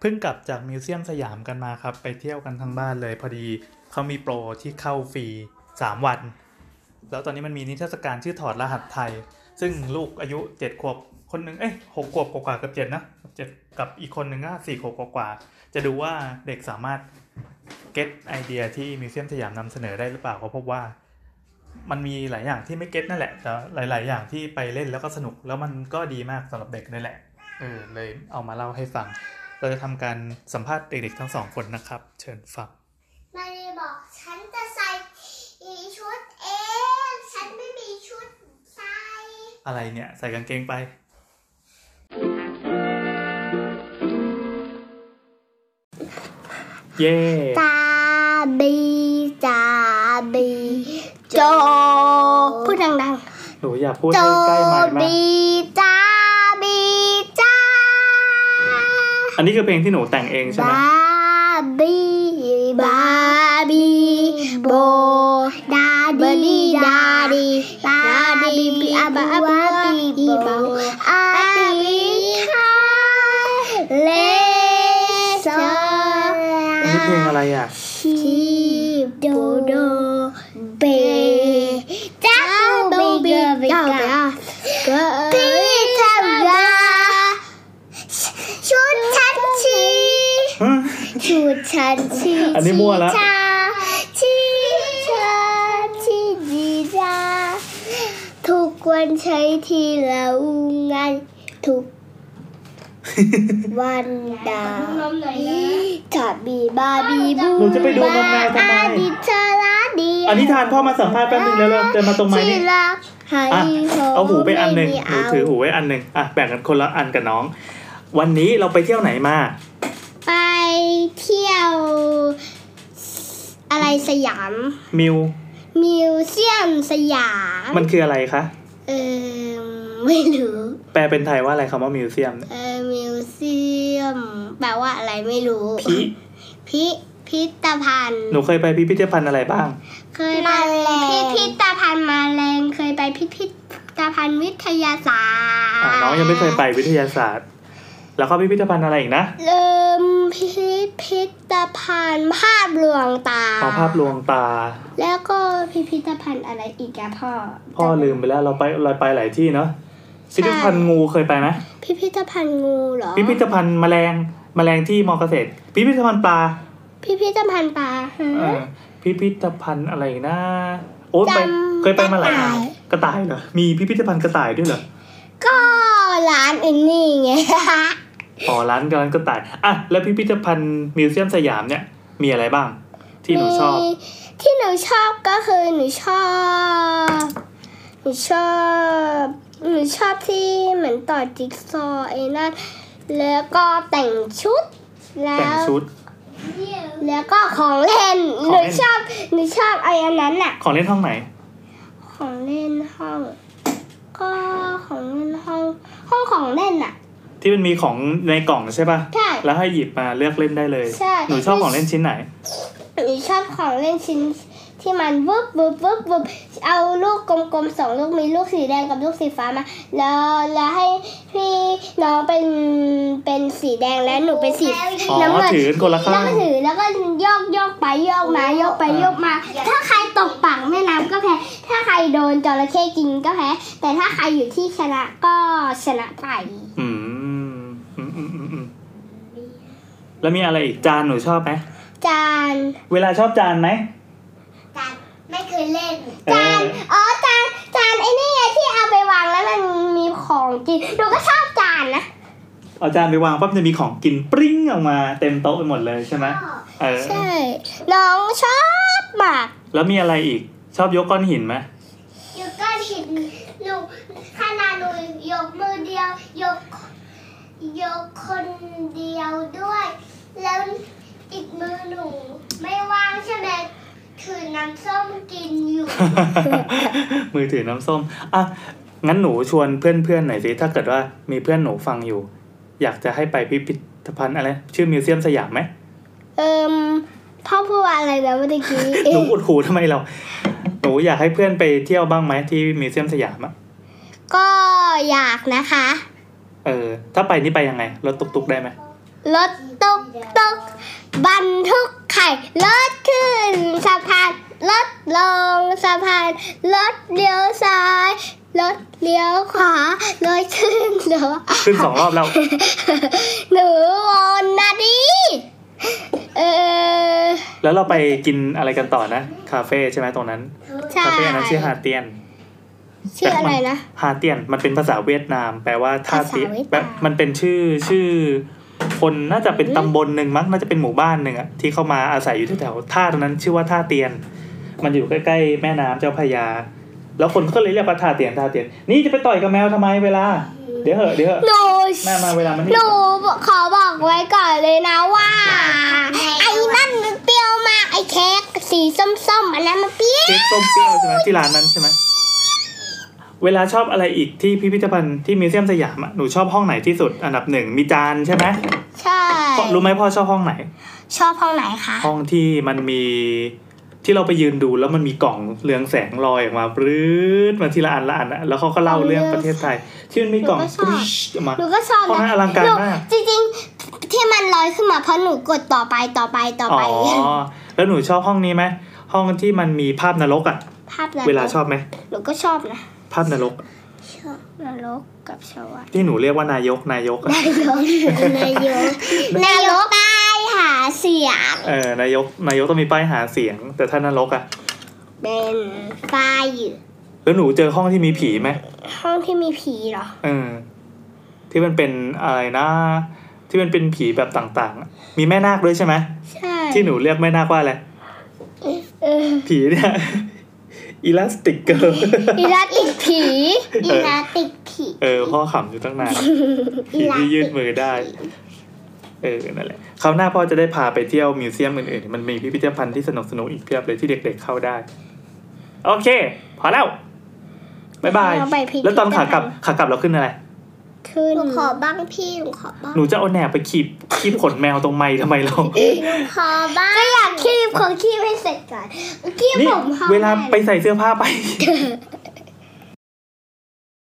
เพิ่งกลับจากมิวเซียมสยามกันมาครับ ไปเที่ยวกันทั้งบ้านเลย พอดีเขามีโปรที่เข้าฟรีสามวัน แล้วตอนนี้มันมีนิทรรศการชื่อถอดรหัสไทย ซึ่งลูกอายุเจ็ดขวบคนหนึ่งเอ้ยหกขวบกว่ากับเจ็ดนะเจ็ดกับอีกคนหนึ่งก็สี่ขวบกว่าจะดูว่าเด็กสามารถเก็ตไอเดียที่มิวเซียมสยามนำเสนอได้หรือเปล่าเขาพบว่า มันมีหลายอย่างที่ไม่เก็ตนั่นแหละแต่หลาย ๆ อย่างที่ไปเล่นแล้วก็สนุกแล้วมันก็ดีมากสำหรับเด็กนี่แหละเออเลยเอามาเล่าให้ฟัง เราจะทำการสัมภาษณ์เด็กๆทั้งสองคนนะครับ เชิญฟังมารีบอกฉันจะใส่อีชุดเองฉันไม่มีชุดใส่อะไรเนี่ย ใส่กางเกงไป เย่ตาบีตาบีโจพูดดังหนูอยากพูดๆโจให้ใกล้ไมค์มากบีตา อันนี้คือเพลงที่หนูแต่งเองใช่ไหมบาบีบาบีโบดาดีดาดีดาดีบีอาบาบาบีโบอาบีคาเลโซอันนี้เพลงอะไรอะ ชีโดโดเบจ้าบีเกอร์จ้าปีทำยาชุดฉันชี ชุด ฉันชีอันนี้มั่วละชาชีชาชีดีจาทุกวันใช้ที่เรางานทุกวันดาจับบีบาบีบูหนูจะไปดูงมงายทำไมบาดิเธอลาดีอันนี้ทานพ่อมาสัมภาษณ์แป๊บนึงแล้วเดินมาตรงไม้นี่ ที่รักให้อะเอาหูไปอันหนึ่งม่หนูเาถือหูไว้อันหนึ่งอะแบ่งกันคนละอันกับน้อง วันนี้เราไปเที่ยวไหนมาไป เที่ยว อะไรสยาม มิวมิวเซียมสยาม มันคืออะไรคะ เออไม่รู้ แปลเป็นไทยว่าอะไรคำว่ามิวเซียมเนี่ยเออมิวเซียมแปลว่าอะไรไม่รู้ พิพิพิธภัณฑ์ หนูเคยไปพิพิธภัณฑ์อะไรบ้าง เคยไปพิพิธภัณฑ์มาแรงเคยไปพิพิธภัณฑ์วิทยาศาสตร์ อ่าน้องยังไม่เคยไปวิทยาศาสตร์ แล้วก็พิพิธภัณฑ์อะไรอีกนะเริ่มพิพิธภัณฑ์ภาพลวงตาเอาภาพลวงตา แล้วก็พิพิธภัณฑ์อะไรอีกอะพ่อ พ่อลืมไปแล้วเราไปเราไปหลายที่เนาะพิพิธภัณฑ์งูเคยไปไหมพิพิธภัณฑ์งูเหรอ พิพิธภัณฑ์แมลงแมลงที่มอเกษตร พิพิธภัณฑ์ปลา พิพิธภัณฑ์ปลาฮะเออพิพิธภัณฑ์อะไรอีกนะโอ้ยไปจำเคยไปมาหลายกระต่ายกระต่ายเหรอมีพิพิธภัณฑ์กระต่ายด้วยเหรอก็ร้านอันนี้ไง อ๋อร้านร้านกระต่ายอะแล้วพิพิธภัณฑ์มิวเซียมสยามเนี่ยมีอะไรบ้าง ที่หนูชอบมีที่หนูชอบก็คือหนูชอบหนูชอบหนูชอบที่เหมือนต่อจิ๊กซอว์ไอ้นั่นแล้วก็แต่งชุด แล้แต่งวชุด แล้วก็ของเล่นขหองนูเล่นชอบหนูชอบไอ้อันนั้นน่ะ ของเล่นห้องไหน ของเล่นห้อง ก็ของเล่นห้อง ห้องของเล่นน่ะ ที่มันมีของในกล่องใช่ป่ะ ใช่ แล้วให้หยิบมาเลือกเล่นได้เลย ใช่ หนูชอบของเล่นชิ้นไหน หนูชอบของเล่นชิ้นที่มันวึบวึบวึบวึบเอาลูกกลมๆสองลูกมีลูกสีแดงกับลูกสีฟ้ามา แล้วแล้วให้พี่น้องเป็นเป็นสีแดงและหนูเป็นสีอ๋อน้ำเงินถือคนละข้าง แล้วก็ถือแล้วก็โยกโยกไปโยกมาโยกไปโยกมา ถ้าใครตกปากแม่น้ำก็แพ้ ถ้าใครโดนจระเข้กินก็แพ้ แต่ถ้าใครอยู่ที่ชนะก็ชนะไป อืม อืมอืมอืมอืมแล้วมีอะไรอีกจานหนูชอบไหมจานเวลาชอบจานไหม จานไม่เคยเล่นเออจานอ๋อจานจานไอ้นี่ไงที่เอาไปวางแล้วมันมีของกินหนูก็ชอบจานนะเอาจานไปวางปั๊บจะมีของกินปริ้งออกมาเต็มโต๊ะไปหมดเลยใช่ไหมเออใช่น้องชอบมากแล้วมีอะไรอีก ชอบยกก้อนหินไหมยกก้อนหินหนูขนาดหนูยกมือเดียวยก ยกคนเดียวด้วย แล้วอีกมือหนูไม่ว่างใช่ไหมถือน้ำส้มกินอยู่ มือถือน้ำส้ม อะ งั้นหนูชวนเพื่อนๆหน่อยสิ ถ้าเกิดว่ามีเพื่อนหนูฟังอยู่ อยากจะให้ไปพิพิธภัณฑ์อะไร ชื่อมิวเซียมสยามไหม เอิมพ่อพูดว่าอะไรนะเมื่อกี้ หนูอุดหูทำไมเรา หนูอยากให้เพื่อนไปเที่ยวบ้างไหมที่มิวเซียมสยามอะก็อยากนะคะ เออ ถ้าไปนี่ไปยังไง รถตุกๆได้ไหมรถตุกตุกบรรทุกไข่รถขึ้นสะพานรถลงสะพานรถเลี้ยวซ้ายรถเลี้ยวขวารถขึ้นรถขึ้นสองรอบแล้ว หนูวนนะดิเออแล้วเราไปกินอะไรกันต่อนะ คาเฟ่ใช่ไหมตรงนั้นใช่คาเฟ่อันนั้นชื่อฮาเตียน ชื่ออะไรนะฮาเตียนมันเป็นภาษาเวียดนาม แปลว่าท่าเตียนภาษาเวียดนามแบบมันเป็นชื่อชื่อ คนน่าจะเป็นตำบลหนึ่งมั้งน่าจะเป็นหมู่บ้านหนึ่งอะที่เข้ามาอาศัยอยู่แถวๆท่าตรงนั้น ชื่อว่าท่าเตียน มันอยู่ใกล้ๆแม่น้ำเจ้าพระยา แล้วคนก็เลยเรียกว่าท่าเตียนท่าเตียน นี่จะไปต่อยกับแมวทำไมเวลา เดี๋ยวเหอะเดี๋ยวเหอะหนูแม่มาเวลามันหนี่นูขอบอกไว้ก่อนเลยนะว่าไอ้นั่นมันเปรี้ยวมากไอ้เค้กสีส้มๆอันนั้นมันเปรี้ยวเค้กส้มเปรี้ยวใช่ไหมที่ร้านนั้นใช่ไหม เวลาชอบอะไรอีกที่พิพิธภัณฑ์ที่มิวเซียมสยามอะหนูชอบห้องไหนที่สุดอันดับหนึ่งมีจานใช่ไหมใช่พ่อรู้ไหมพ่อชอบห้องไหน ชอบห้องไหนคะห้องที่มันมีที่เราไปยืนดูแล้วมันมีกล่องเรืองแสงลอยออกมาปรื้ดมาทีละอันละอันอะแล้วเขาก็เล่าเรื่องประเทศไทย ที่มันมีกล่องปรื้ดออกมาหนูก็ชอบห้องนั้นอลังการมากหนูจริงๆ ที่มันลอยขึ้นมาเพราะหนูกดต่อไปต่อไปต่ออ๋ไปอแล้วหนูชอบห้องนี้ไหมห้องที่มันมีภาพนรกอะภาพนั้นเวลาชอบไหมหนูก็ชอบนะ ภาพนรกอะชอบนรกกับสวรรค์ที่หนูเรียกว่านายกนายกอะนายกนายกนายกป้ายหาเสียงเออนายกนายกต้องมีป้ายหาเสียง แต่ถ้านรกอะเป็นป้ายอยู่แล้วหนูเจอห้องที่มีผีไหมห้องที่มีผีเหรอเออที่มันเป็นอะไรนะที่มันเป็นผีแบบต่างๆอะมีแม่นาคด้วยใช่ไหมใช่ที่หนูเรียกแม่นาคว่าอะไรเออผีเนี่ยอีลาสติกเกิร์ลอีลาติกผี Elastic ผีเออพ่อขำอยู่ตั้งนานผีที่ยืดมือได้ เออนั่นแหละคราวหน้าพ่อจะได้พาไปเที่ยวมิวเซียมอื่นๆมันมีพิพิธภัณฑ์ที่สนุกสนุกๆอีกเพียบเลยที่เด็กๆเข้าได้ โอเค พอแล้วบ๊ายบายเอไปพิพิธภัณฑ์แล้วตอนขากลับขากลับเราขึ้นอะไรขึ้นหนูขอบ้างพี่หนูขอบ้างหนูจะเอาแหนบไปขีบขีบขนแมวตรงไม้ทำไมเราขอบ้างก็อยากคีบของคีบให้เสร็จก่อนคีบนี่ผมหอมเวลาไปใส่เสื้อผ้าไป